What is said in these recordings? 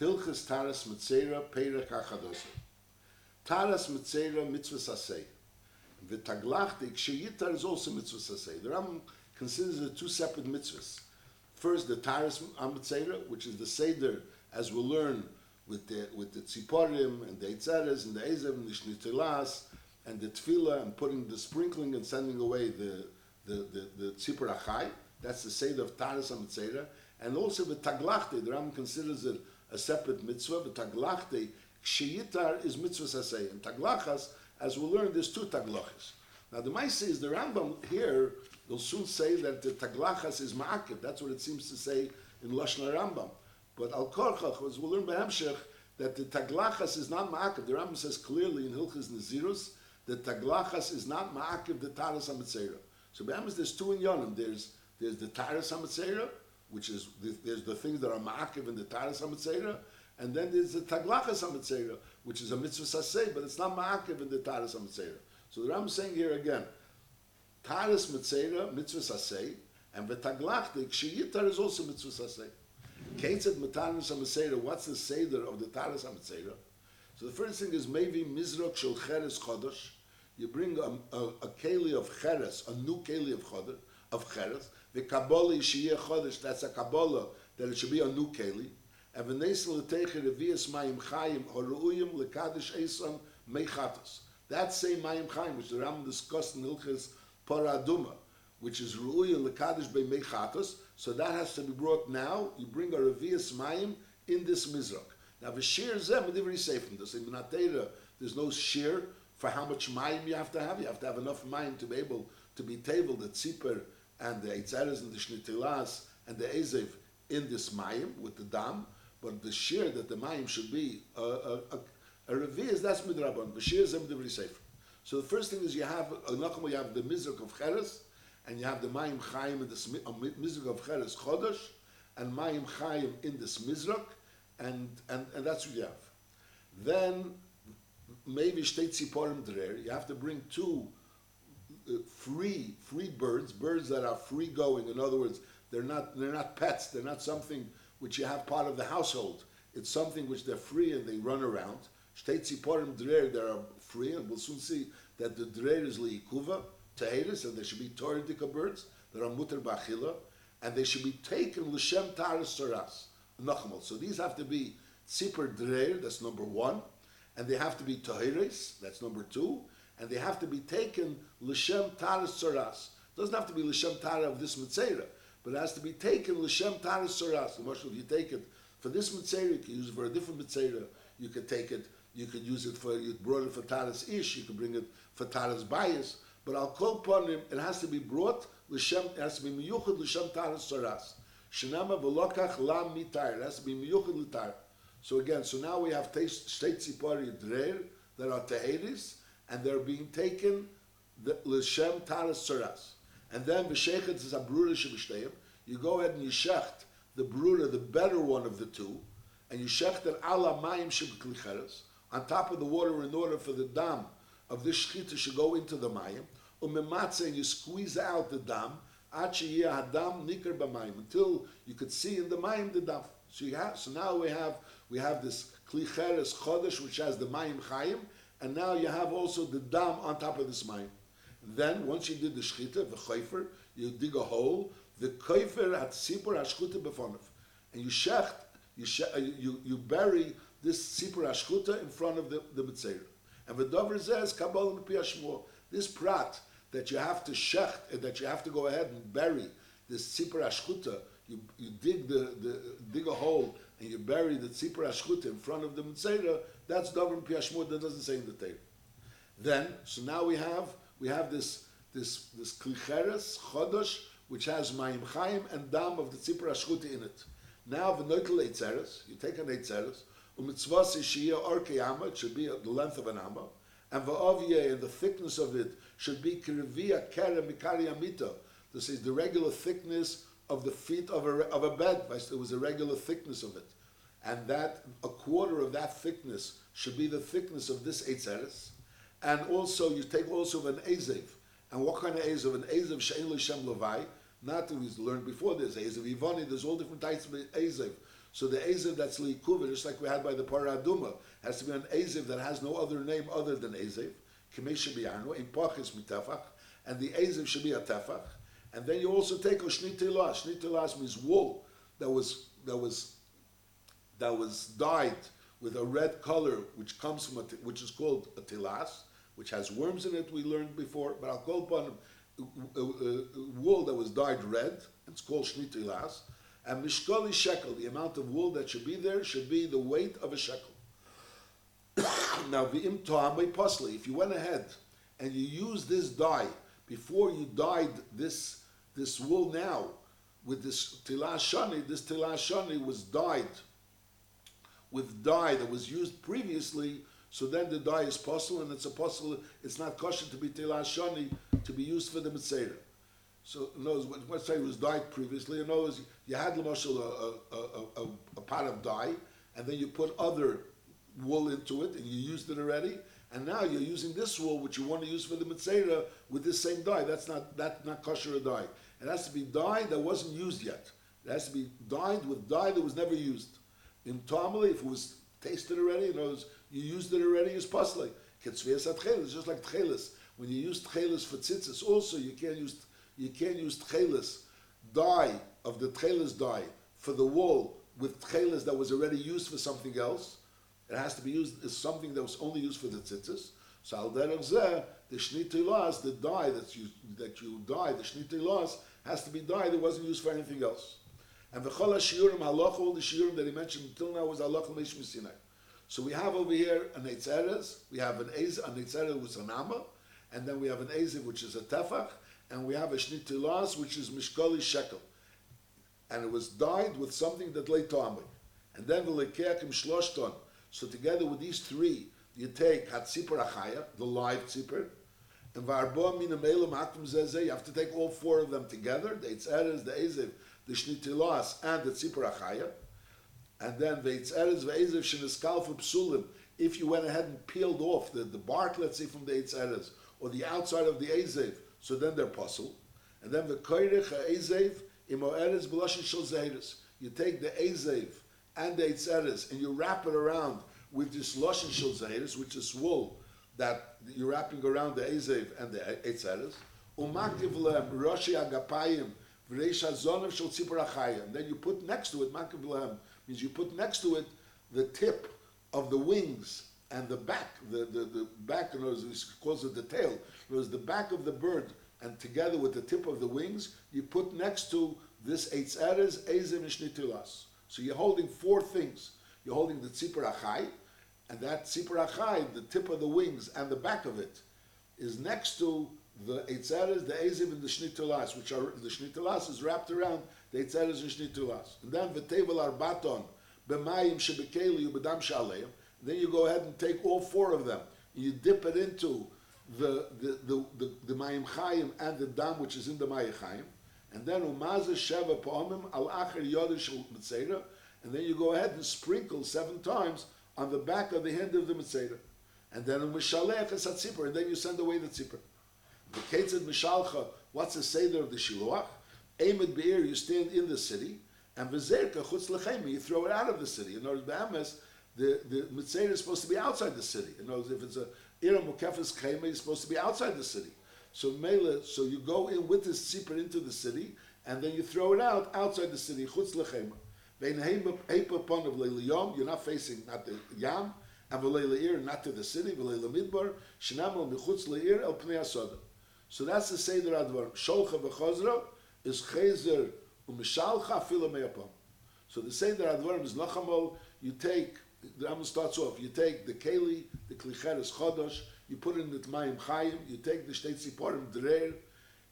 Hilchas Taras Mitzera Perek HaChadosa. Taras Mitzera Mitzvah Saseh. V'taglachtik Sheyitar is also Mitzvah Saseh. The Rambam considers it two separate mitzvahs. First, the Taras Mitzera, which is the Seder, as we'll learn with the with the tziporim and the eitzeres and the ezev and the shnitelas and the tefillah and putting the sprinkling and sending away the the the, the tzipor achai. That's the seder of taras hamitzera. And also the taglachte. The Ram considers it a separate mitzvah. The taglachte ksheyitar is mitzvah sasei and taglachas. As we'll learn, there's two taglachas. Now the Maisa is the Rambam here. They'll soon say that the taglachas is ma'akiv. That's what it seems to say in Lashon Rambam. But Al Korchach, as we'll learn by Hemshech, that the Taglachas is not Ma'akiv. The Rambam says clearly in Hilchas Nazirus that Taglachas is not Ma'akiv the Taras HaMetzera. So by there's two in Yonim. There's, there's the Taras HaMetzera, which is, the, there's the things that are Ma'akiv in the Taras HaMetzera, and then there's the Taglachas HaMetzera, which is a Mitzvah Saseh, but it's not Ma'akiv in the Taras HaMetzera. So the is saying here again, Taras Metzera, Mitzvah Saseh, and the Taglachtik, Sheyitar is also Mitzvah Saseh. Ketzet Matanis HaMeseda, what's the Seder of the Taras HaMeseda? So the first thing is maybe Mizrach Shel Cheres Chodosh. You bring a, a, a keli of Cheres, a new keli of Chodosh, of Cheres. The Kabbalah Yishiyeh Chodosh, that's a Kabbalah, that it should be a new keli. And the v'nesel l'teicher revias mayim chayim horu'uyim l'kadish esan meichatos. That same mayim chayim, which the Rambam discussed in Ilches Paraduma, which is ru'uyim l'kadish be meichatos, so that has to be brought now. You bring a revias mayim in this mizrach. Now the shear zem medivri seifim. There's in Minatera, there's no shear for how much mayim you have to have. You have to have enough mayim to be able to be table the tzipper and the eitzeres and the shnitilas and the ezev in this mayim with the dam. But the shear that the mayim should be a, a, a, a revias, that's midrabon. The shear zem medivri seifim. So the first thing is you have a you have the mizrach of cheres, and you have the Mayim Chaim in this Mizrach of Cheres Chodesh, and Mayim Chaim in this Mizrach, and, and, and that's what you have. Then, maybe Shtei Tziporim Drer, you have to bring two uh, Uh, free, free birds, birds that are free going. In other words, they're not, they're not pets, they're not something which you have part of the household. It's something which they're free and they run around. Shtei Drer, they are free, and we'll soon see that the Drer is Liikuva, Tahiris, and they should be Toradika birds that are Mutter Bachila, and they should be taken L'Shem Taras Soras, Nachmal. So these have to be Tzipur Dreir, that's number one, and they have to be Tahiris, that's number two, and they have to be taken L'Shem Taras Soras. doesn't have to be L'Shem Tara of this Mitzera, but it has to be taken L'Shem Taras saras. The if you take it for this Mitzera, you can use it for a different Mitzera, you could take it, you could use it for, you brought it for Taras Ish, you could bring it for Taras Bias, but I'll call upon him, it has to be brought, l'shem, it has to be miyuchad l'shem taras soras. Shenama v'lokach lam mitar, it has to be miyuchad l'tar. So again, so now we have state tzipori drer that are teheris, and they're being taken the l'shem taras soras. And then v'shechet is a brura shebishteyim. You go ahead and you shecht the brura, the better one of the two, and you shecht it ala mayim shebeklicheres, on top of the water in order for the dam of this shchita should go into the mayim, umematze, and you squeeze out the dam, hadam nikar b'mayim, until you could see in the mayim the dam. So you have, so now we have, we have this klicheres chodesh, which has the mayim chayim, and now you have also the dam on top of this mayim. Then, once you did the shchita, the chayfer, you dig a hole, the koifer at sipur ashchuta befonav, and you shecht, you, she, uh, you, you bury this sipur ashchuta in front of the, the mitzvah. And the dover says, Kabbalah Shmuel, this prat that you have to shecht, and that you have to go ahead and bury this tzipar ashkuta, you, you dig the, the dig a hole and you bury the tzipar ashkuta in front of the mitzvah, that's dover Shmuel that doesn't say in the table. Then, so now we have we have this this this klicheres chodosh which has mayim chaim and dam of the tzipar ashkuta in it. Now the noitel eitzeres, you take an eitzeres, Umitzvah shia orkeyama, it should be the length of an amma, and va'ovye, and the thickness of it should be kirivia kere mikari amita. This is the regular thickness of the feet of a, of a bed. It was a regular thickness of it. And that, a quarter of that thickness should be the thickness of this Eitzeres. And also, you take also an Ezev. And what kind of Ezev? An Ezev Shein L'Shem Levai. Not that we learned before, there's Ezev Ivani, there's all different types of Ezev. So the Ezev that's Likuva, just like we had by the Paraduma, has to be an Ezev that has no other name other than Ezev. Kimei Shebiyanu, in Pachis Mitefach, and the Ezev should be a Tefach. And then you also take a Shnitilas. Shnitilas means wool that was, that was, that was dyed with a red color, which comes from a, t- which is called a tilas, which has worms in it. We learned before, but I'll call upon uh, uh, uh, wool that was dyed red. It's called shnitilas. And mishkali shekel, the amount of wool that should be there, should be the weight of a shekel. now, v'im to'amei posli, if you went ahead and you used this dye before you dyed this this wool now with this tilas shani, this tilas shani was dyed with dye that was used previously, so then the dye is possible, and it's a possible, it's not kosher to be tilas shani to be used for the mitzvah. So, in other words, let's say it was dyed previously, in other words, you had Lamashal a, a, a, a, pot of dye, and then you put other wool into it, and you used it already, and now you're using this wool, which you want to use for the mitzvah, with this same dye. That's not, that's not kosher dye. It has to be dye that wasn't used yet. It has to be dyed with dye that was never used. In Tamale, if it was tasted already, other words, you used it already, it's pasle. Ketzvias chelis, just like tchelis. When you use tchelis for tzitzis, also you can't use you can't use tchelis dye of the tchelis dye for the wool with tchelis that was already used for something else. It has to be used as something that was only used for the tzitzis. So al the shnitilas, the dye that you that you dye, the shnitilas has to be dye that wasn't used for anything else. And the chol shiurim halacha, all the shiurim that he mentioned until now was halacha meish Sinai. So we have over here an eitzeres, we have an ez, an eitzeres is an amma, and then we have an eziv which is a tefach, and we have a shnitilas which is mishkali shekel, and it was dyed with something that lay tamei. And then the lekeakim shloshton. So together with these three, you take hatzipar achaya, the live tzipar, and varbo min amelim hakim zezeh. You have to take all four of them together: the eitzeres, the eziv, the shnitilas, and the tzipar achaya. And then the eitzeres ve'eziv sheniskal for psulim. If you went ahead and peeled off the, the bark, let's say from the eitzeres, or the outside of the eziv, so then they're puzzle. And then the koirich ha'eziv imo eretz b'loshin shel zeiris. You take the eziv and the eitzeres and you wrap it around with this loshin shel zeiris, which is wool that you're wrapping around the eziv and the eitzeres. Umakiv lehem roshi agapayim Then you put next to it, means you put next to it the tip of the wings and the back, the, the, the back, other words, calls it the tail, it was the back of the bird, and together with the tip of the wings, you put next to this Eitzeres, Ezem, and Shnitilas. So you're holding four things. You're holding the Tzipor Achai, and that Tzipor Achai, the tip of the wings and the back of it, is next to the Eitzeres, the Ezim, and the Shnitilas, which are, the Shnitilas is wrapped around the Eitzeres and Shnitilas. And then the Tevel Arbaton, B'mayim Shebekeli, Ubedam Shaleim, then you go ahead and take all four of them. You dip it into the the the the, the Mayim Chaim and the dam which is in the Mayim Chaim, and then Umaza Sheva Pa'omim Al Acher Yodesh Mitzera, and then you go ahead and sprinkle seven times on the back of the hand of the Mitzera, and then Mishalech es Tzipor, and then you send away the Tzipor. The Ketzad Mishalcha, what's the Seder of the Shiluach? Amid Be'er, you stand in the city, and Vizerka Chutz Lechem, you throw it out of the city. In other words, the the mitzvah is supposed to be outside the city. In other words, if it's a iram mukefes chayma, it's supposed to be outside the city. So mele, so you go in with this tzipor into the city, and then you throw it out outside the city. Chutz lechema. You're not facing not the yam, and not to the city. Midbar shenamel michutz leir el pnei. So that's the seder advar. Sholcha v'chozra is chezer u'mishalcha afila me'apam. So the seder advarim is lachamol. You take the Rambam starts off. You take the keli, the klicheres chodosh, you put in the tmayim chayim. You take the shnei tziporim drer,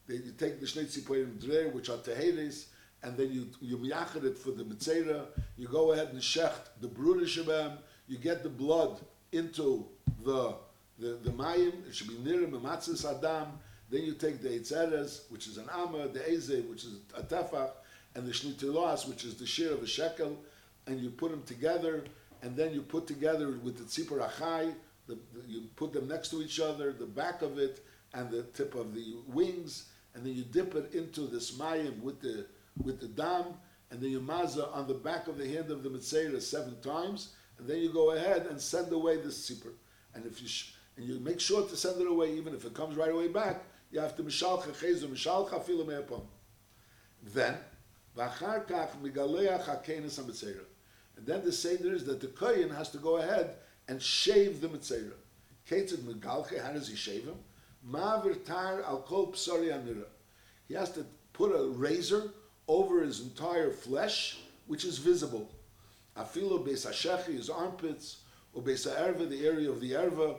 then you take the shnei tziporim drer, which are teheres, and then you you miyachid it for the mitzera. You go ahead and shecht the bruder shabam. You get the blood into the the, the mayim. It should be nirim matzis adam. Then you take the eitzeres, which is an amma, the eze, which is a tefach, and the shnitilas, which is the shir of a shekel, and you put them together and then you put together with the tzipor achai, the, the, you put them next to each other, the back of it and the tip of the wings, and then you dip it into this mayim with the with the dam, and then you maza on the back of the hand of the Mitzvah seven times, and then you go ahead and send away the sipper. And if you sh- and you make sure to send it away, even if it comes right away back, you have to mishalcha chezu mishalcha filu me'apam. Then, v'achar kach migaleach hakenes ha And then the seder is that the kohen has to go ahead and shave the mitzvah. Ketzid megalche, how does he shave him? Ma'avir tar al kol psari anira. He has to put a razor over his entire flesh, which is visible. Afilo beis hashechi, his armpits, or beis ha'erva, the area of the erva,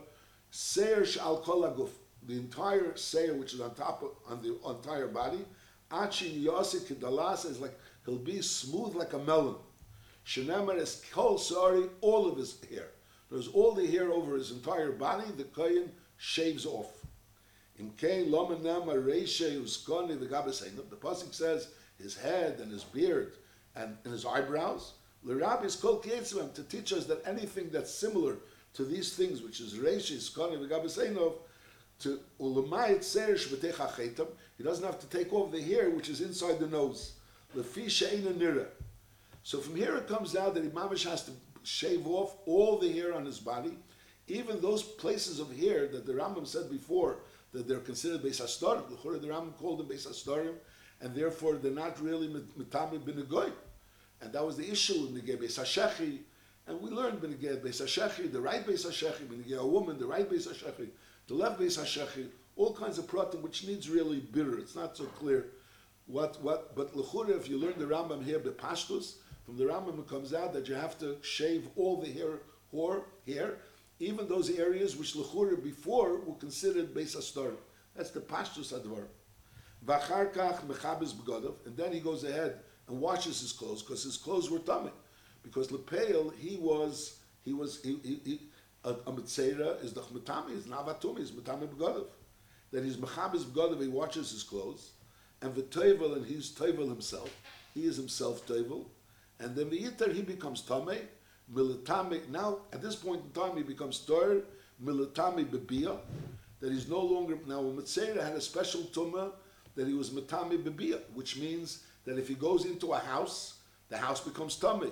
seir shal kol aguf, the entire seir, which is on top of, on the entire body, achi yosi is like, he'll be smooth like a melon. Shenemer is kol sari, all of his hair. There's all the hair over his entire body, the kohen shaves off. In Kain Lomanam Areshe Uskoni the Gabasainam, the Pasuk says his head and his beard and, and his eyebrows. L'Rabbi is called to teach us that anything that's similar to these things, which is Reish Uskoni the Gabasainov, to Ulamayit Serish B'techa he doesn't have to take off the hair which is inside the nose. Lefi She'ena Nira. So from here it comes out that Imamish has to shave off all the hair on his body, even those places of hair that the Rambam said before that they're considered Beis Hastorim. The Rambam called them Beis Hastorim, and therefore they're not really Mitami B'negoy. And that was the issue in the Beis Hashechi. And we learned B'negei Beis Hashechi, the right Beis Hashechi, B'negei a woman, the right Beis Hashechi, the left Beis Hashechi, all kinds of pratim, which needs really bitter. It's not so clear what, what, but L'chura, if you learn the Rambam here, the Pashtus, from the Rambam it comes out that you have to shave all the hair, hair, hair even those areas which lechura before were considered beis astor. That's the pashtus advar. Mechabes and then he goes ahead and washes his clothes because his clothes were tummy. Because lepeil he was he was he, he, he a, a mitzera is the chmetami is navatumi is metami begodov. That he's mechabes begodov he watches his clothes, and v'toivel and he's toivel himself. He is himself toivel, and then the yitter he becomes tamei militami, now at this point in time he becomes Tor, militami bebia, that he's no longer, now a Mitzera had a special tumah that he was mitami bebia, which means that if he goes into a house, the house becomes tummy.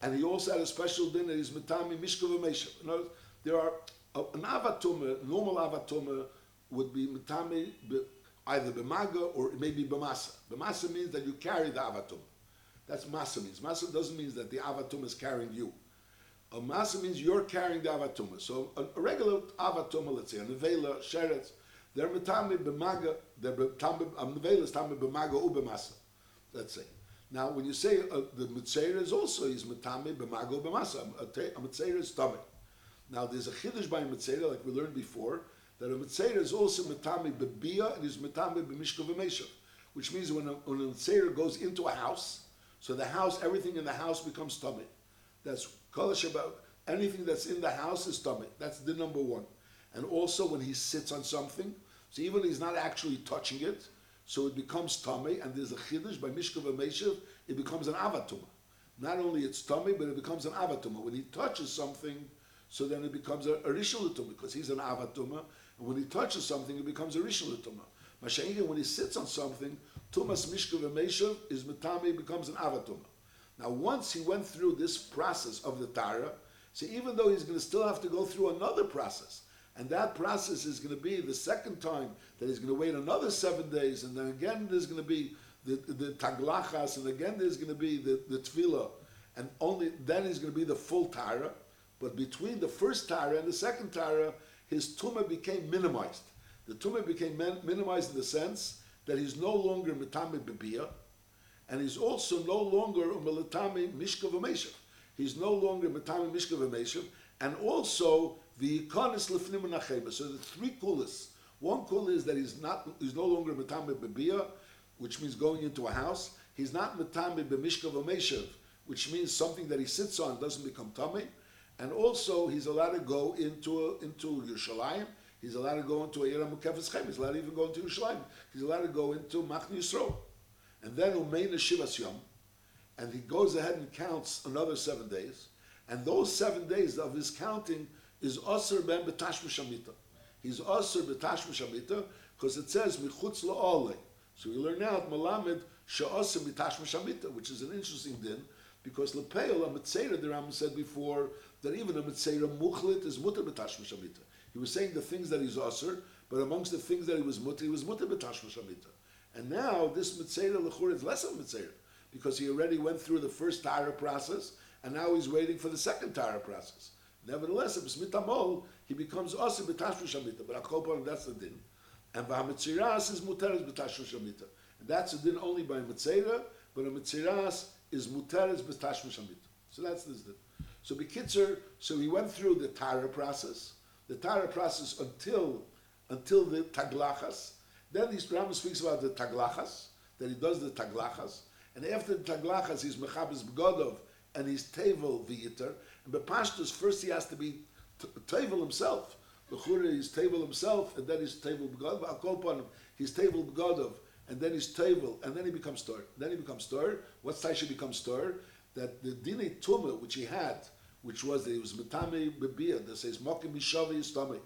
And he also had a special din that he's mitami mishkav meshav. There are, an avatoma, normal avatoma would be mitami either bemaga or maybe bemasa. Bemasa means that you carry the avatoma. That's masa means. Masa doesn't mean that the avatoma is carrying you. A masa means you're carrying the avatoma. So a, a regular avatoma, let's say, a nevela, sheretz, they're metame b'maga, they're metame, a nevela is u let's say. Now, when you say uh, the mitzeir is also, he's metame b'maga u b'masa, a, a mitzeir is tummy. Now, there's a chiddush by a like we learned before, that a mitzeir is also metame b'bia and is metame b'mishka v'meshav, which means when a, when a goes into a house, so the house, everything in the house becomes tummy. That's Kolish about anything that's in the house is tummy. That's the number one. And also when he sits on something, so even he's not actually touching it, so it becomes tummy, and there's a chiddush by Mishkav and it becomes an avatuma. Not only it's tummy, but it becomes an avatuma. When he touches something, so then it becomes a, a rishalatuma, because he's an avatuma, and when he touches something, it becomes a rishalatuma. Masha'inga, when he sits on something, tumas Mishkav and is metame, becomes an avatuma. Now, once he went through this process of the Tara, so even though he's going to still have to go through another process, and that process is going to be the second time that he's going to wait another seven days, and then again there's going to be the, the taglachas, and again there's going to be the, the tefillah, and only then he's going to be the full Tara. But between the first Tara and the second Tara, his tumah became minimized. The tumah became minimized in the sense that he's no longer mitame bibiyah, and he's also no longer umelatami mishkav v'meshav. He's no longer metami mishkav v'meshav, and also the ikonis lefnim nachema. So the three kulas. One kula is that he's not, he's no longer metami bebia, which means going into a house. He's not metami b'mishkav v'meshav, which means something that he sits on doesn't become tummy. And also, he's allowed to go into into Yerushalayim. He's allowed to go into a Yeram Chem. He's allowed to even go into Yerushalayim. He's allowed to go into Machni Yisrael and then Umeina Shivas Yom, and he goes ahead and counts another seven days, and those seven days of his counting is Asr ben Betash Mishamita. He's Asr Betash Mishamita because it says Michutz La'ole. So we learn now at Malamed Sha'osim Mitashma Shamita, which is an interesting din, because Lepeil, a Mitzera, the Rambam said before, that even a Mitzera Muchlit is Mutter Mitashma Shamita. He was saying the things that he's Osir, but amongst the things that he was Mutter, he was Mutter Mitashma Shamita. And now this Mitzera Lechur is less of Mitzera, because he already went through the first Tara process, and now he's waiting for the second Tara process. Nevertheless, if it's mitamol, he becomes also betashru shamita. But akol that's the din. And v'hamitziras is muteres betashru shamita. And that's a din only by mitzera, but a mitziras is muteres betashru shamita. So that's this din. So bekitzer, so he went through the tara process, the tara process until until the taglachas. Then the Rambam speaks about the taglachas, that he does the taglachas, and after the taglachas, he's mechabes begodov, and he's tevel v'yiter. And Bepashtus, first he has to be tevel himself. L'chure is tevel himself, and then he's tevel begodov. I'll call upon him. He's tevel begodov, and then he's tevel, and then he becomes stor. Then he becomes stor. What's Taisha becomes stor? That the dini tumah which he had, which was that he was metame bebia, that says mokim mishavi yistame,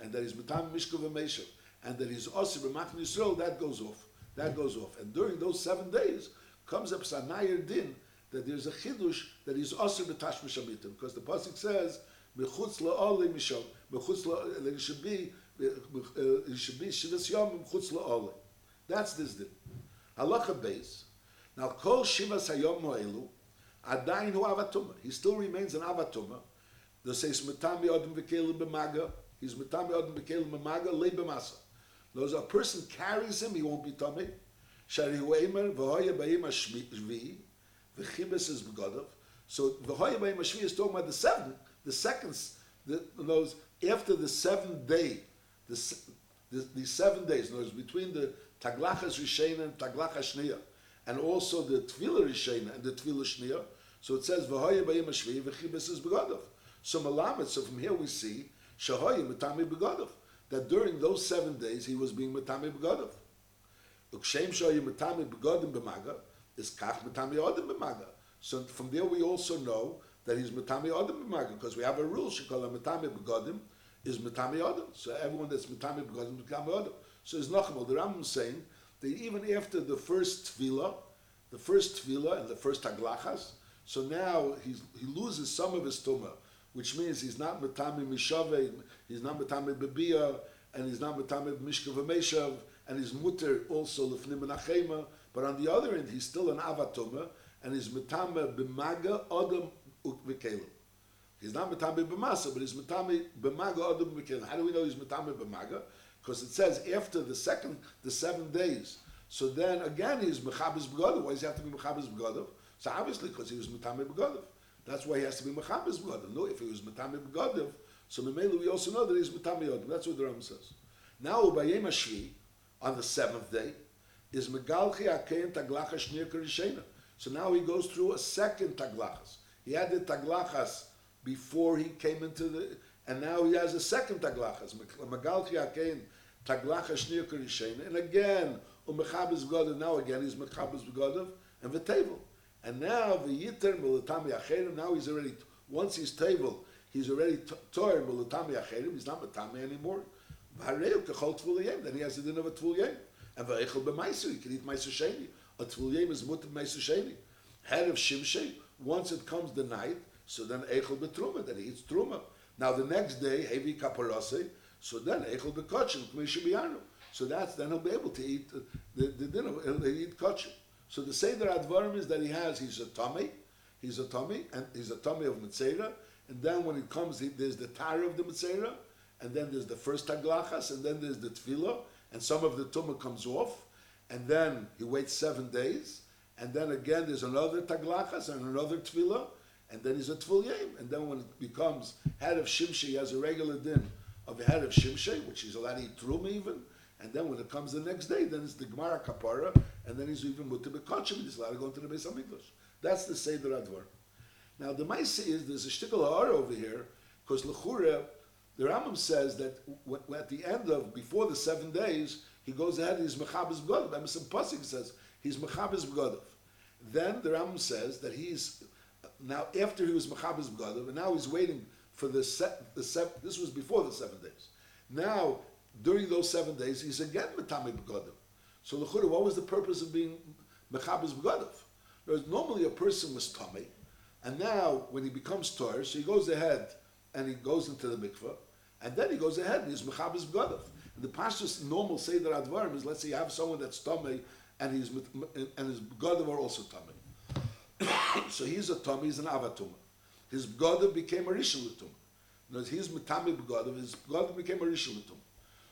and that he's metame mishkav v'meshav, and that he's osir b'machn yisrael, that goes off. That goes off. And during those seven days comes up sanayer din, that there's a chidush that he's also b'tash mishabitim because the pasuk says mechutz la'ole misham mechutz that it should be uh, it should be shivas yom mechutz la'ole. That's this din. Halacha base. Now kol shivas hayom mo'elu adayin hu avatuma. He still remains an avatuma. The says metami odem v'kelim b'maga. He's metami odem v'kelim b'maga le b'masa. Those a person carries him, he won't be tummy. Shari hu eimer v'hoya b'yim hashvi the chibis is begodov. So the Hoyabay Mashvi is talking about the seventh, the second, the, those after the seventh day, the, the, the seven days, words, between the Taglachas Rishena and Taglachas Shnia, and also the Tvila Rishena and the Tvila Shnia. So it says V'hoyabay Mashvi v'chibis is begodov. So Malamet. So from here we see Shahoya Matami begodov. That during those seven days he was being Matami begodov. Ukshem Shoya Matami begodim b'maga is kach matami odem b'maga. So from there we also know that he's matami odem b'maga because we have a rule shekol matami b'godim is matami odem. So everyone that's matami b'godim is matami odem. So it's nachmal. The Rambam saying that even after the first tefillah, the first tefillah and the first taglachas, so now he's, he loses some of his tumah, which means he's not matami mishave, he's not matami bebia, and he's not matami mishkav v'meshav, and he's mutter also lefnim and but on the other end, he's still an avatuma, and he's metame b'maga odom v'kelim. He's not metame b'masa, but he's metame b'maga odom v'kelim. How do we know he's metame b'maga? Because it says after the second, the seven days. So then again, he's mechabes b'godav. Why does he have to be mechabes b'godav? So obviously, because he was metame b'godav. That's why he has to be mechabes b'godav. No, if he was metame b'godav, so Memela we also know that he's metame odom. That's what the Ram says. Now, Ubayim Ashvi, on the seventh day, is Megalchi Akein Taglachas Shnir. So now he goes through a second Taglachas. He had the Taglachas before he came into the, and now he has a second Taglachas. Megalchi Akein Taglachas Shnir. And again, Umechabes Begodav, now again he's Mechabes Begodav, and the table. And now the Yiter Mulatami Acherim, now he's already, once he's table, he's already Torah Mulatami Acherim, he's not Matami anymore. Then he has the din of a Tvul and v'eichel b'maisu, He can eat maisu sheni. A tvul is mutter maisu sheni. Head of shimshei, once it comes the night, so then eichel b'truma, then he eats truma. Now the next day, heavy kaparase, so then eichel b'kotchim, k'mishu b'yanu. So that's, then he'll be able to eat uh, the, the, the dinner, he'll eat kotchim. So the Seder Advarim is that he has, he's a tummy, he's a tummy, and he's a tummy of Mitzera, and then when it comes, he, there's the tar of the Mitzera, and then there's the first Taglachas, and then there's the Tefillah, and some of the tumah comes off, and then he waits seven days, and then again there's another taglachas and another tefillah, and then he's a tefillah, and then when it becomes head of shimshei, he has a regular din of a head of shimshei, which he's allowed to eat truma even, and then when it comes the next day, then it's the gemara kapara, and then he's even mutter bekachim, he's allowed to go into the Beis Hamikdash. That's the Seder Advar. Now the Maisa is, there's a shtickle over here, because Lechura, the Rambam says that at the end of, before the seven days, he goes ahead and he's Mechabes B'godav. Emerson Pasik says he's Mechabes B'godav. Then the Rambam says that he's, now after he was Mechabes B'godav, and now he's waiting for the, set, the seven, this was before the seven days. Now, during those seven days, he's again Metame B'godav. So l'chura, what was the purpose of being mechabes b'gadav? Whereas normally a person was tummy, and now when he becomes tor, so he goes ahead and he goes into the mikveh, and then he goes ahead and he's mechabes b'gadav. And the pashtus normal seder advarim is let's say you have someone that's tummy and he's and his b'gadav are also tummy. so he's a tummy, he's an avatuma. His b'gadav became a rishon. Because he's mitami b'gadav, his b'gadav became a rishon l'tum.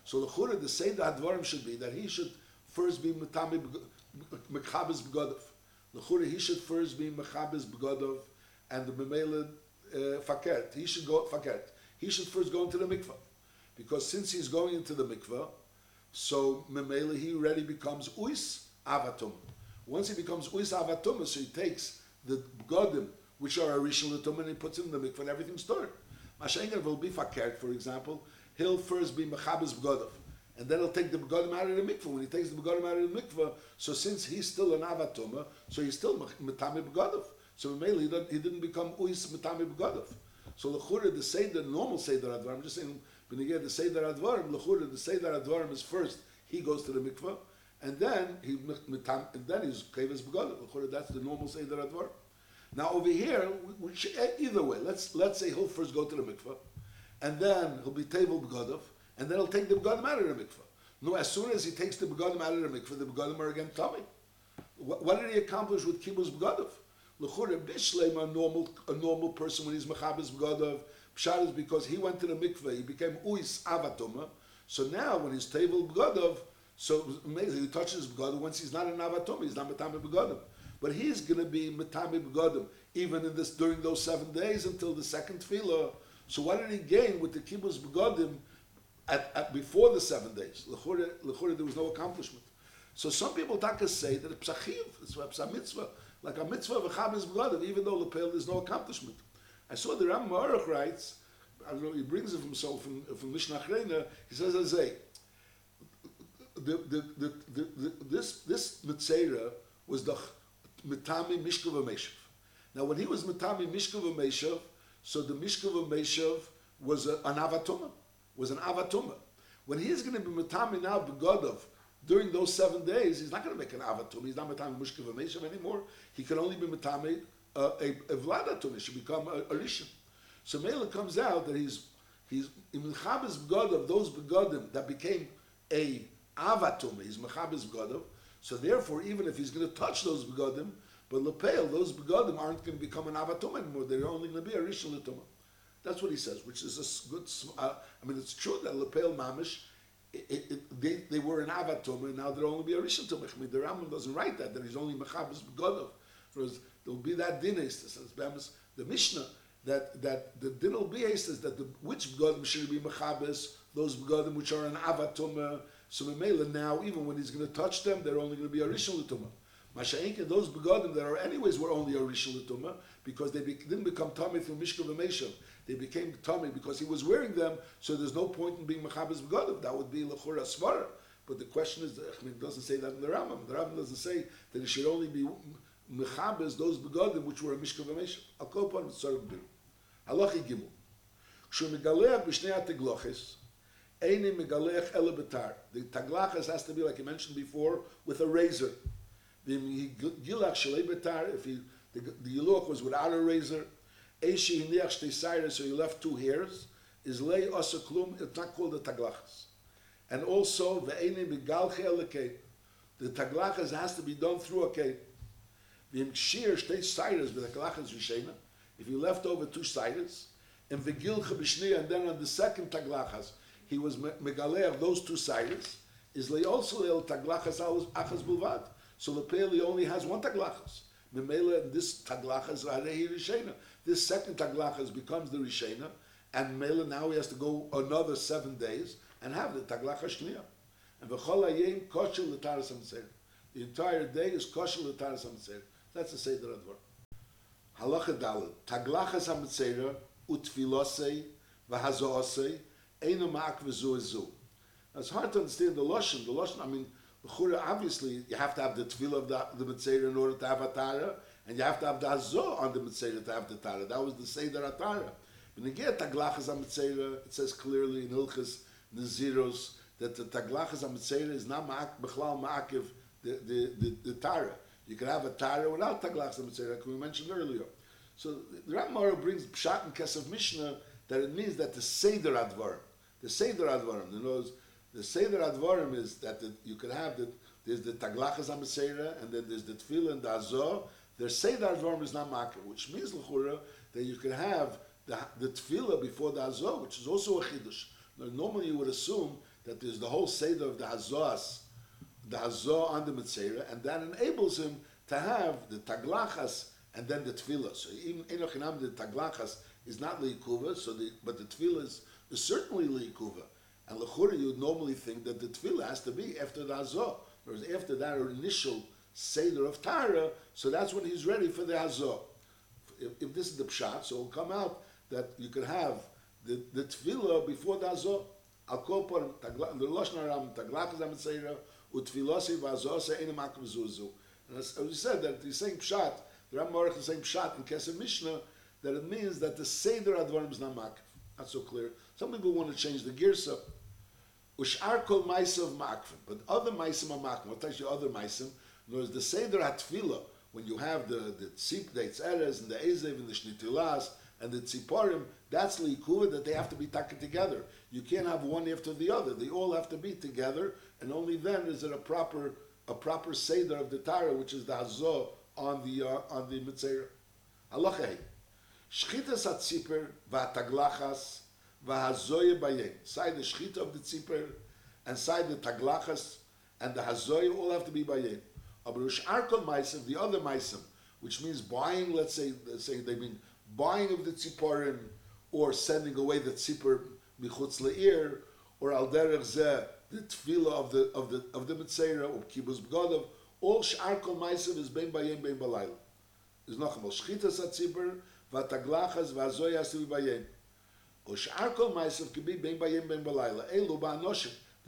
So the chura, the seder advarim should be that he should first be mitami mechabes b'gadav. The chura, he should first be mechabes b'gadav, and the memela uh, fakert. He should go fakert. He should first go into the mikvah, because since he's going into the mikvah, so memela he already becomes uis avatum. Once he becomes uis avatum, so he takes the b'gadim which are original to and he puts in the mikvah and everything's stored. Mashengar will be fakert, for example, he'll first be mechabes b'gadav and then he'll take the begodim out of the mikvah. When he takes the begodim out of the mikvah, so since he's still an avatuma, so he's still metame begodim. So mainly he, he didn't become uis metame begodim. So lechura the seder, normal seder advarim. I'm just saying when you get the seder advarim, lechura the seder advarim is first. He goes to the mikvah, and then he mitam, and then he's kavis begodim. Lechura that's the normal seder advarim. Now over here, which, eh, either way, let's let's say he'll first go to the mikvah, and then he'll be table begodim and then he'll take the begadim out of the mikvah. No, as soon as he takes the begadim out of the mikvah, the begadim are again tummy. What, what, did he accomplish with kibbutz begadim? L'chure bishleim a normal a normal person when he's mechabes begadim. Pshat is because he went to the mikvah, he became uis avatoma. So now when he's table begadim, so amazing, he touches begadim. Once he's not an avatoma, he's not metame begadim. But he's going to be metame begadim even in this during those seven days until the second tefillah. So what did he gain with the kibbutz begadim? at, at, before the seven days. L'chura, there was no accomplishment. So some people taka say that it's psachiv, it's a mitzvah, like a mitzvah of a chabez blood, even though lepel there's no accomplishment. I saw the Ram Marach writes, I don't know, he brings it from himself from, from Mishnah Achrena, he says as a, the, the, the, the, this, this mitzvah was the mitami mishkav. Now when he was mitami mishkav so the mishkav meshav was a, an avatumah was an avatuma. When he's going to be mitami now begodov during those seven days, he's not going to make an avatum. He's not mitami mushkiv ameshav anymore. He can only be mitami uh, a, a vladatum. He should become a, a rishon. So Mela comes out that he's he's mechabes begodov those begodim that became a avatum. He's mechabes begodov. So therefore, even if he's going to touch those begodim, but lepel, those begodim aren't going to become an avatum anymore. They're only going to be a rishon letumah. That's what he says, which is a good. Uh, I mean, it's true that lepel mamish, it, it, they, they were an avatum, and now they'll only be a rishon tumich. I mean, the Rambam doesn't write that; that he's only mechabes begodov. Whereas there'll be that din says the Mishnah that that the din will be says that the which begodim should be mechabes, those begodim which are an avatum. So Memela now, even when he's going to touch them, they're only going to be a rishon l'tumah. Masha'inkin, those begadim that are anyways were only a rishul because they be, didn't become tummy through mishkav and They became tummy because he was wearing them, so there's no point in being mechabes begadim. That would be lechura svara. But the question is, the doesn't say that in the Rambam. The Rambam doesn't say that he should only be mechabes those begadim which were a mishkav v'meishav. Al kol panim biru. Halachi gimel. Megaleach b'shnei eini megaleach ele. The taglachas has to be, like I mentioned before, with a razor if he, the, the was without a razor, Eishi hiniach shtei so he left two hairs, is lay asa klum, it's not called the taglachas. And also, ve'eni migalche elekei, the taglachas has to be done through a kei. V'im kshir shtei sairas, the taglachas rishena, if you left over two sairas, and v'gilche b'shni, and then on the second taglachas, he was megalech those two sairas, is lay also el taglachas achas bulvad. So the pale only has one taglachas. Memela, this taglachas arehi rishena. This second taglachas becomes the Rishena, and Mela now he has to go another seven days and have the taglachas shniya. And v'chol hayim kosher l'taras The entire day is kosher l'taras. That's the Seder Advar. Halacha dalil. Taglachas ha'mitzer utfilosei v'hazoosei einu ma'ak v'zu. It's hard to understand the Lashon. The Lashon, I mean, obviously you have to have the tefillah of the, the in order to have a Tara, and you have to have the Hazor on the Mitzvah to have the Tara. That was the Seder Atara. Get Taglachas on it says clearly in Hilchas Naziros that the taglachas HaMetzera is not ma'ak, b'chlal ma'akiv the, the, the, the Tara. You can have a Tara without taglachas HaMetzera, like we mentioned earlier. So the Ramar brings Pshat and Kesef Mishnah that it means that the Seder Advarim, the Seder Advarim, in other words, the Seder Advarim is that the, you can have the, there's the Taglachas HaMetzera, and then there's the Tefillah and the Azor. The Seder Advarim is not Makar, which means, L'chura, that you can have the, the Tefillah before the Azor, which is also a Chiddush. Now, normally you would assume that there's the whole Seder of the Hazos, the Hazor on the Metzera, and that enables him to have the Taglachas and then the Tefillah. So even Enochinam, the Taglachas is not Leikuva, so the, but the Tefillah is, is certainly Leikuva. And Lechura, you would normally think that the Tefillah has to be after the Hazor. Whereas after that initial Seder of Tara, so that's when he's ready for the Hazor. If, if this is the Pshat, so it'll come out that you could have the, the Tefillah before the Hazor. Al tagla- the Lashon Haram, Taglachas HaMetzera, Utfilosi v'Azor Enim Akim Zuzu. And as, we said, that the same Pshat, the Ram Marach, the same Pshat in Kesef Mishnah, that it means that the Seder Advarim is not Makiv. Not so clear. Some people want to change the Girsa. Ushar kol ma'asav makvim, but other ma'asim are makvim. What tells you other ma'asim? Words, the seder hatfila, when you have the the tzip, the eres, and the ezev, and the shnitilas, and the tziporim, that's liikuva that they have to be taken together. You can't have one after the other. They all have to be together, and only then is it a proper a proper seder of the tara, which is the hazo on the uh, on the mitzvah. Halachei. Shchitas hatziper v'ataglachas v'hazoye bayem. Side the shchita of the tzipper and side the taglachas and the hazoye all have to be bayem. Aber ushar kol meisim, the other meisim, which means buying, let's say, say they mean buying of the tziporim or sending away the tzipper michutz le'ir or al derech zeh, the tefillah of the of the of the mitzvah or kibbutz b'godov, all shar kol is bein bayem bein balayla. Is noch einmal shchitas hatzipper v'ataglachas v'hazoye has to be bayem. The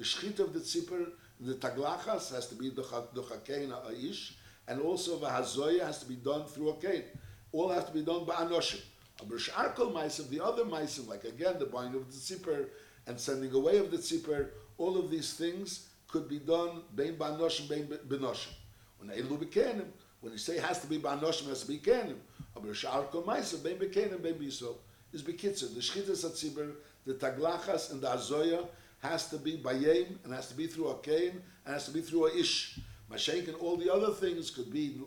shchit of the tzipper, the taglachas has to be dochakein aish, and also the hazoya has to be done through a kain. All has to be done by anoshim. Aber sh'ar kol meisav, the other meisav, like again the buying of the tzipper and sending away of the tzipper, all of these things could be done bein ba'anoshim, bein b'noshim. When elu b'kenim, when you say has to be ba'anoshim, it has to be kenim. Aber sh'ar kol meisav, bein b'kenim, bein b'yisrael is bekitzer. The shchitas atzibur, the taglachas, and the azoya has to be bayim, and has to be through a kain, and has to be through a ish. Mashenk and all the other things could be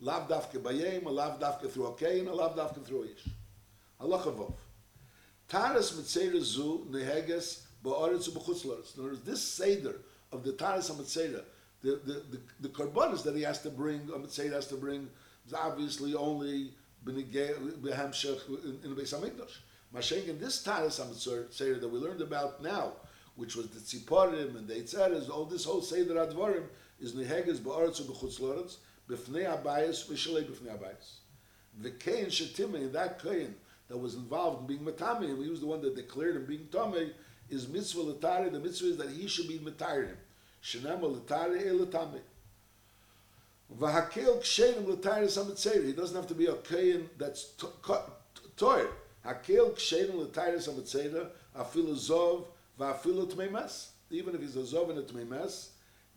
lav dafke bayim, a lav through a kain, a lav dafke through a ish. Halacha vov. Taras mitzera zu neheges ba'aretz u'b'chutz laretz. In other words, this seder of the Taras HaMitzera, the, the, the, the that he has to bring, a mitzera has to bring, is obviously only in Beis. Mashenk, this Taras HaMitzera that we learned about now, which was the Tziporim and the Eitzeres, all this whole Seder Advarim, is Neheges Ba'aretz u'B'chutz Loretz, B'fnei Abayis, V'shalei B'fnei Abayis. The Kain Shetimah, that Kain that was involved in being Matami, and he was the one that declared him being Tomei, is Mitzvah Latari, the Mitzvah is that he should be Matarim. Shenema Latari Elatami. V'hakel kshenim l'tayris hamitzera. He doesn't have to be a kain that's toyer. Hakel kshenim l'tayris hamitzera. Afilu zov v'afilu tmeimes. Even if he's a zov and a tmeimes,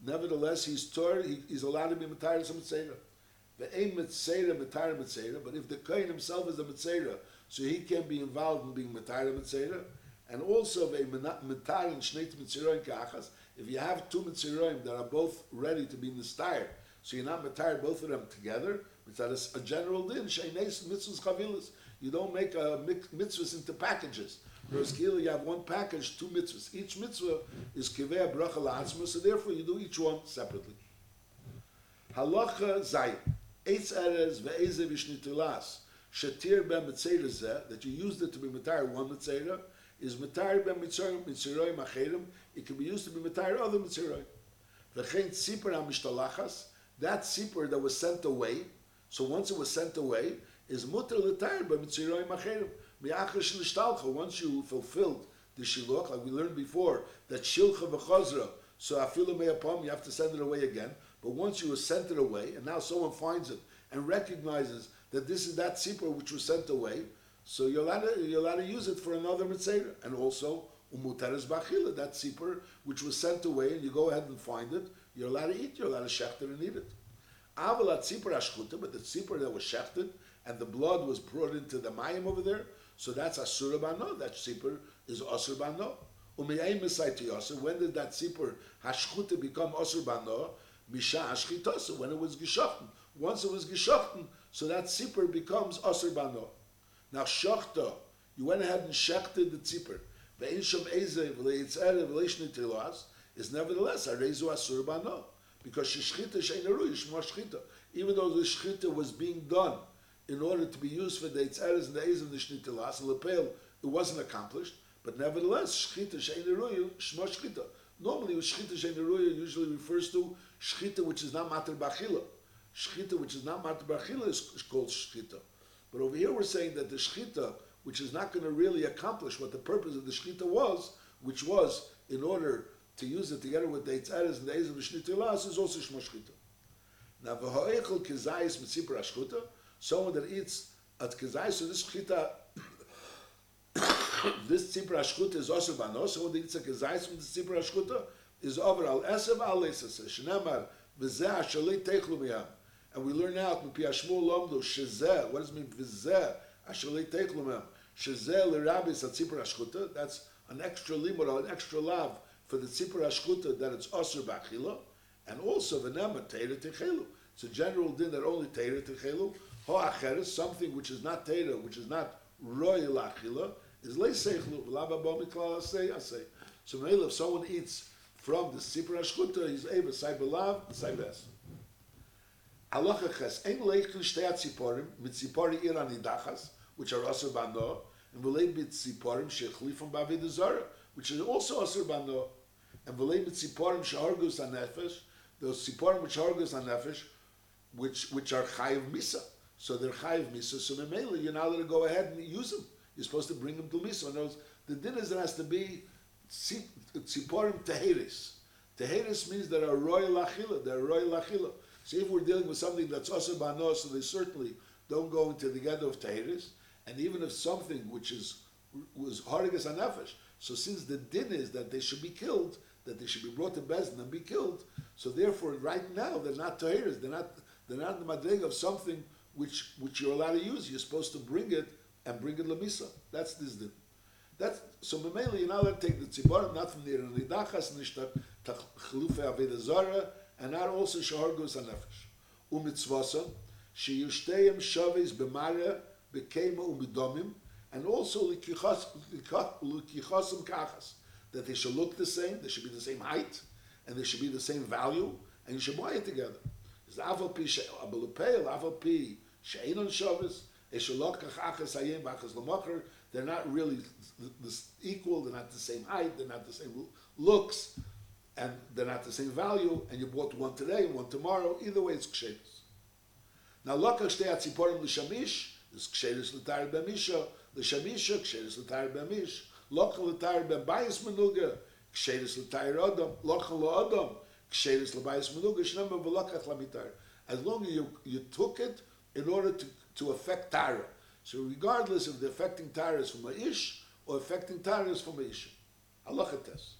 nevertheless he's toyer. He, he's allowed to be mitayris hamitzera. Ve'ein mitzera mitayr mitzera. But if the kain himself is a mitzera, so he can be involved in being mitayr mitzera. And also ve'mitayr and shneit mitzeroim kachas. If you have two mitzeroim that are both ready to be nistayr, so you're not retired both of them together. It's that a, general din. You don't make uh, a mitzvahs into packages. Here you have one package, two mitzvahs. Each mitzvah is kiveh bracha la'atzma, so therefore you do each one separately. Halacha zayin. Eitz erez ve'eze vishnitilas. Shetir ben mitzvah that you used it to be mitzvah one mitzvah is mitzvah ben mitzvah macherim. It can be used to be mitzvah other mitzvah. V'chein tzipar ha-mishtalachas that sipur that was sent away, so once it was sent away, is mutter l'tayr by mitziroi macherim. Mi'achrish nishtalcha, once you fulfilled the shiluch, like we learned before, that shilcha v'chazra, so afilu me'apam, you have to send it away again. But once you have sent it away, and now someone finds it and recognizes that this is that sipur which was sent away, so you're allowed to, you're allowed to use it for another mitzvah. And also, Umuteres bachila, that tzipor which was sent away, and you go ahead and find it, you're allowed to eat, you're allowed to shecht it and eat it. Aval tzipor ashchuta, but the tzipor that was shechted, and the blood was brought into the mayim over there, so that's asura bano, that tzipor is asur bano. Umiyay misai to yasur, when did that tzipor hashchuta become asur bano? Misha ashchitosa, when it was geshochten. Once it was geshochten, so that tzipor becomes asur bano. Now shachta, you went ahead and shechted the tzipor. Ve'in shom eze v'leitzere v'leishni tilas is nevertheless a rezu asur bano. Because shechita she'eneru yishma shechita. Even though the shechita was being done in order to be used for the itzeres and the eze of the shnitilas, and lepel, it wasn't accomplished. But nevertheless, shechita she'eneru yishma shechita. Normally, shechita she'eneru usually refers to shechita which is not mater bachila. Shechita which is not mater bachila is, called shechita. But over here we're saying that the shechita, which is not going to really accomplish what the purpose of the shechita was, which was in order to use it together with the tzaris and the ezel v'shni las is also shmo shchita. Now, v'ho'echel kezayis mit ha-shchita, someone that eats at kezayis, so this shchita, this tzipar ha-shchita is also v'anos, someone that eats at kezayis from the tzipar ha-shchita, is over al-esav al-esav, sh'nemar v'zeh ha-shalei teichlu miyam. And we learn out, m'pi ha-shmo lomdo, sh'zeh, what does it mean, v'zeh ha-shalei teichlu miyam, sh'zeh l'rabis at tzipar ha-shchita, that's an extra limo, an extra love, for the Tzipur Ashkuta, that it's Osir B'Achila, and also V'nema Teira Techelu. It's a general din that only Teira Techelu, Ho Acheres, something which is not Teira, which is not Roy L'Achila, is Lei Seichlu, Bo Miklal Asei Asei. So maybe if someone eats from the Tzipur Ashkuta, he's able say B'lav, say B'es. Halacha ches, ein leichen shtei atziporim, mit ir anidachas, which are asur bando, and v'lei mit ziporim shechlifim b'avid zara, which is also asur bando, and v'lei mit ziporim shehargus anefesh, those ziporim which hargus anefesh, which which are chayiv misa, so they're chayiv misa. So memela, you're not allowed to go ahead and use them. You're supposed to bring them to misa. Those, the din is there has to be ziporim teheris. Teheris means that are royal achila. They're royal achila. So if we're dealing with something that's also bano, so they certainly don't go into the ghetto of Tahiris, and even if something which is was harigas anefesh, so since the din is that they should be killed, that they should be brought to Bezdin and be killed, so therefore right now they're not Tahiris, they're not they're not the madrig of something which which you're allowed to use. You're supposed to bring it and bring it lamisa. That's this din. That's so memela you're not allowed to take the tzibor, not from the nidachas nishtak tachlufe aveda zara and not also shahargus anefesh. Umitzvasa, sheyushteyim shavis b'mara b'keima umidomim, and also likichasim kachas, that they should look the same, they should be the same height, and they should be the same value, and you should buy it together. Is aval pi abalupei, aval pi lamocher, they're not really equal, they're not the same height, they're not the same looks, and they're not the same value, and you bought one today and one tomorrow. Either way, it's ksheris. Now, loka shtei atziporim l'shamish is ksheris l'tar b'misha, l'shamisha ksheris l'tar b'mish, loka l'tar b'bayis menuga ksheris l'tar adam, loka l'adam ksheris l'bayis menuga shnema v'lokach lamitar. As long as you, you took it in order to, to affect tara. So regardless if the affecting tara is from a ish or affecting tara is from a ish. Halacha test.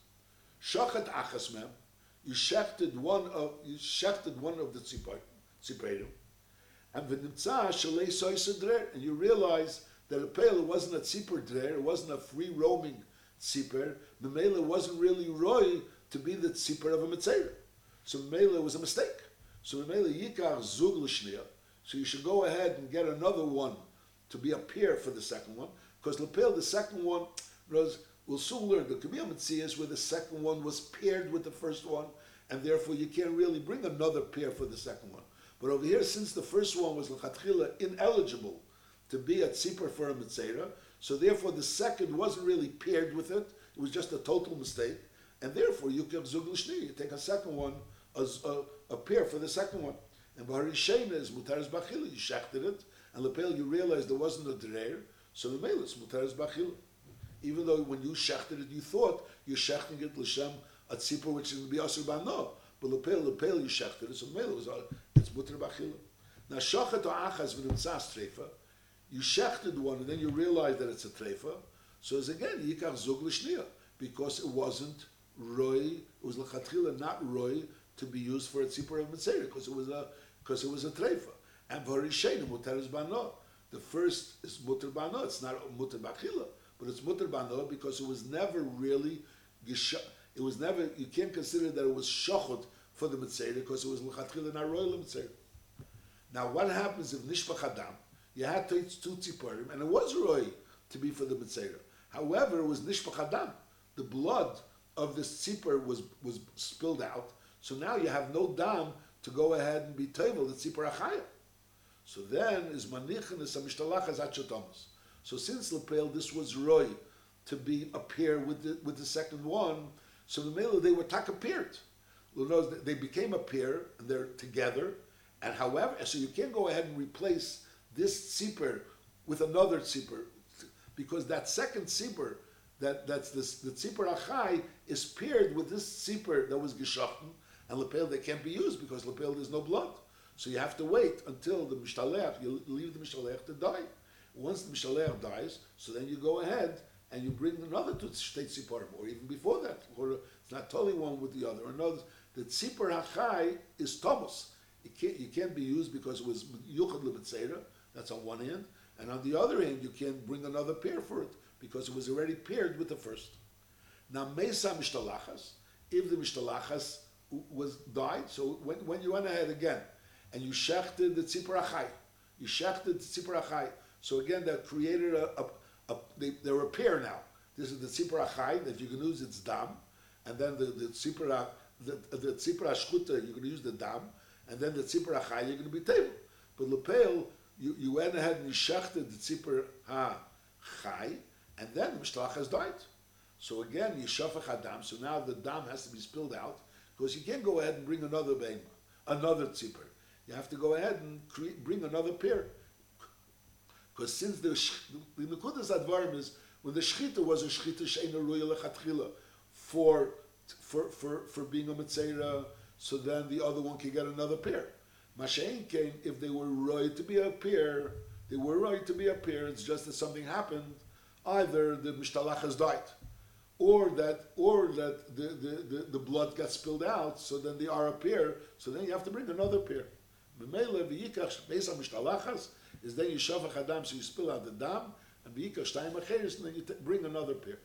Shachat achas mem, you shechted one of you shechted one of the tziperim, and v'nimtza shalei soisadrer, and you realize that a pale wasn't a tzipor there, it wasn't a free roaming tzipor. The mele wasn't really roy to be the tzipor of a mitzvah. So mele was a mistake. So mele yikar zug. So you should go ahead and get another one to be a pair for the second one, because lapel the second one was we'll soon learn the Kabiyam Mitzias where the second one was paired with the first one, and therefore you can't really bring another pair for the second one. But over here, since the first one was L'chatchila ineligible to be a tzipor for a Mitzera, so therefore the second wasn't really paired with it, it was just a total mistake, and therefore you can zug you take a second one, as a, a pair for the second one. And Bahari Shena is Mutaris Bachila, you shechted it, and Lepel you realized there wasn't a Dreher, so the Mele is Mutaris Bachila. Even though when you shechted it, you thought you're shechting it l'shem a tzipor which is going to be asur b'ano. But lepel, lepel, you shechted it, so the mele was uh, it's Mutar b'achila. Now shachet or achas v'nimtzas treifa, you shechted one and then you realize that it's a treifa, so it's again yikach zug because it wasn't roy. It was lechatchila not roy to be used for a tzipor of mitzvah because it was a because it was a treifa. And varisheinu mutar is bano. The first is mutar bano. It's not mutar bachila, but it's mutar bano because it was never really. It was never. You can't consider that it was shachot for the mitzvah because it was lechatchila not roy mitzvah. Now, what happens if nishpach adam? You had to eat two tziporim, and it was roy to be for the mitzvah. However, it was nishpach adam. The blood of the tzipor was was spilled out, so now you have no dam to go ahead and be table the tzipor. So then is manichin is amishtalachas achotomus. So since lepel this was roy to be appear with the with the second one, so the male they were tak appeared. They became a pair and they're together. And however, so you can't go ahead and replace this tzipor with another tzipor because that second tzipor, that that's this the tzipor achai is paired with this tzipor that was geshachten and lepel they can't be used because lepel there's no blood. So you have to wait until the mishtalech, you leave the mishtalech to die. Once the mishtalech dies, so then you go ahead and you bring another to state tziporim, or even before that, or it's not totally one with the other. Another, the tzipor hachai is thomas. It can't, you can't be used because it was yuchad lebetzera. That's on one hand, and on the other hand, you can't bring another pair for it because it was already paired with the first. Now mesa mishtalachas, if the mishtalachas was died, so when, when you went ahead again and you shechted the tzipor achai, you shechted the achai. So again, that created a, a, a they, they're a pair now. This is the tzipor achai that you can use its dam, and then the the tzipor the the tzipor ashkuta you can use the dam, and then the tzipor achai you're going to be table. But lepel you, you went ahead and you shechted the tzipor ha chai, and then the has died. So again, you shafach hadam. So now the dam has to be spilled out because you can't go ahead and bring another beima, another tzipor. You have to go ahead and create, bring another pair. Because since the the nekudas advarim is when the shchita was a shchita sheina ruya lechatchila for for for for being a mitzera, so then the other one can get another pair. Mashain if they were right to be a pair, they were right to be a pair. It's just that something happened. Either the mishtalach has died, or that or that the, the, the, the blood got spilled out. So then they are a pair. So then you have to bring another pair. Is then you shavach adam, so you spill out the dam, and and then you bring another pair.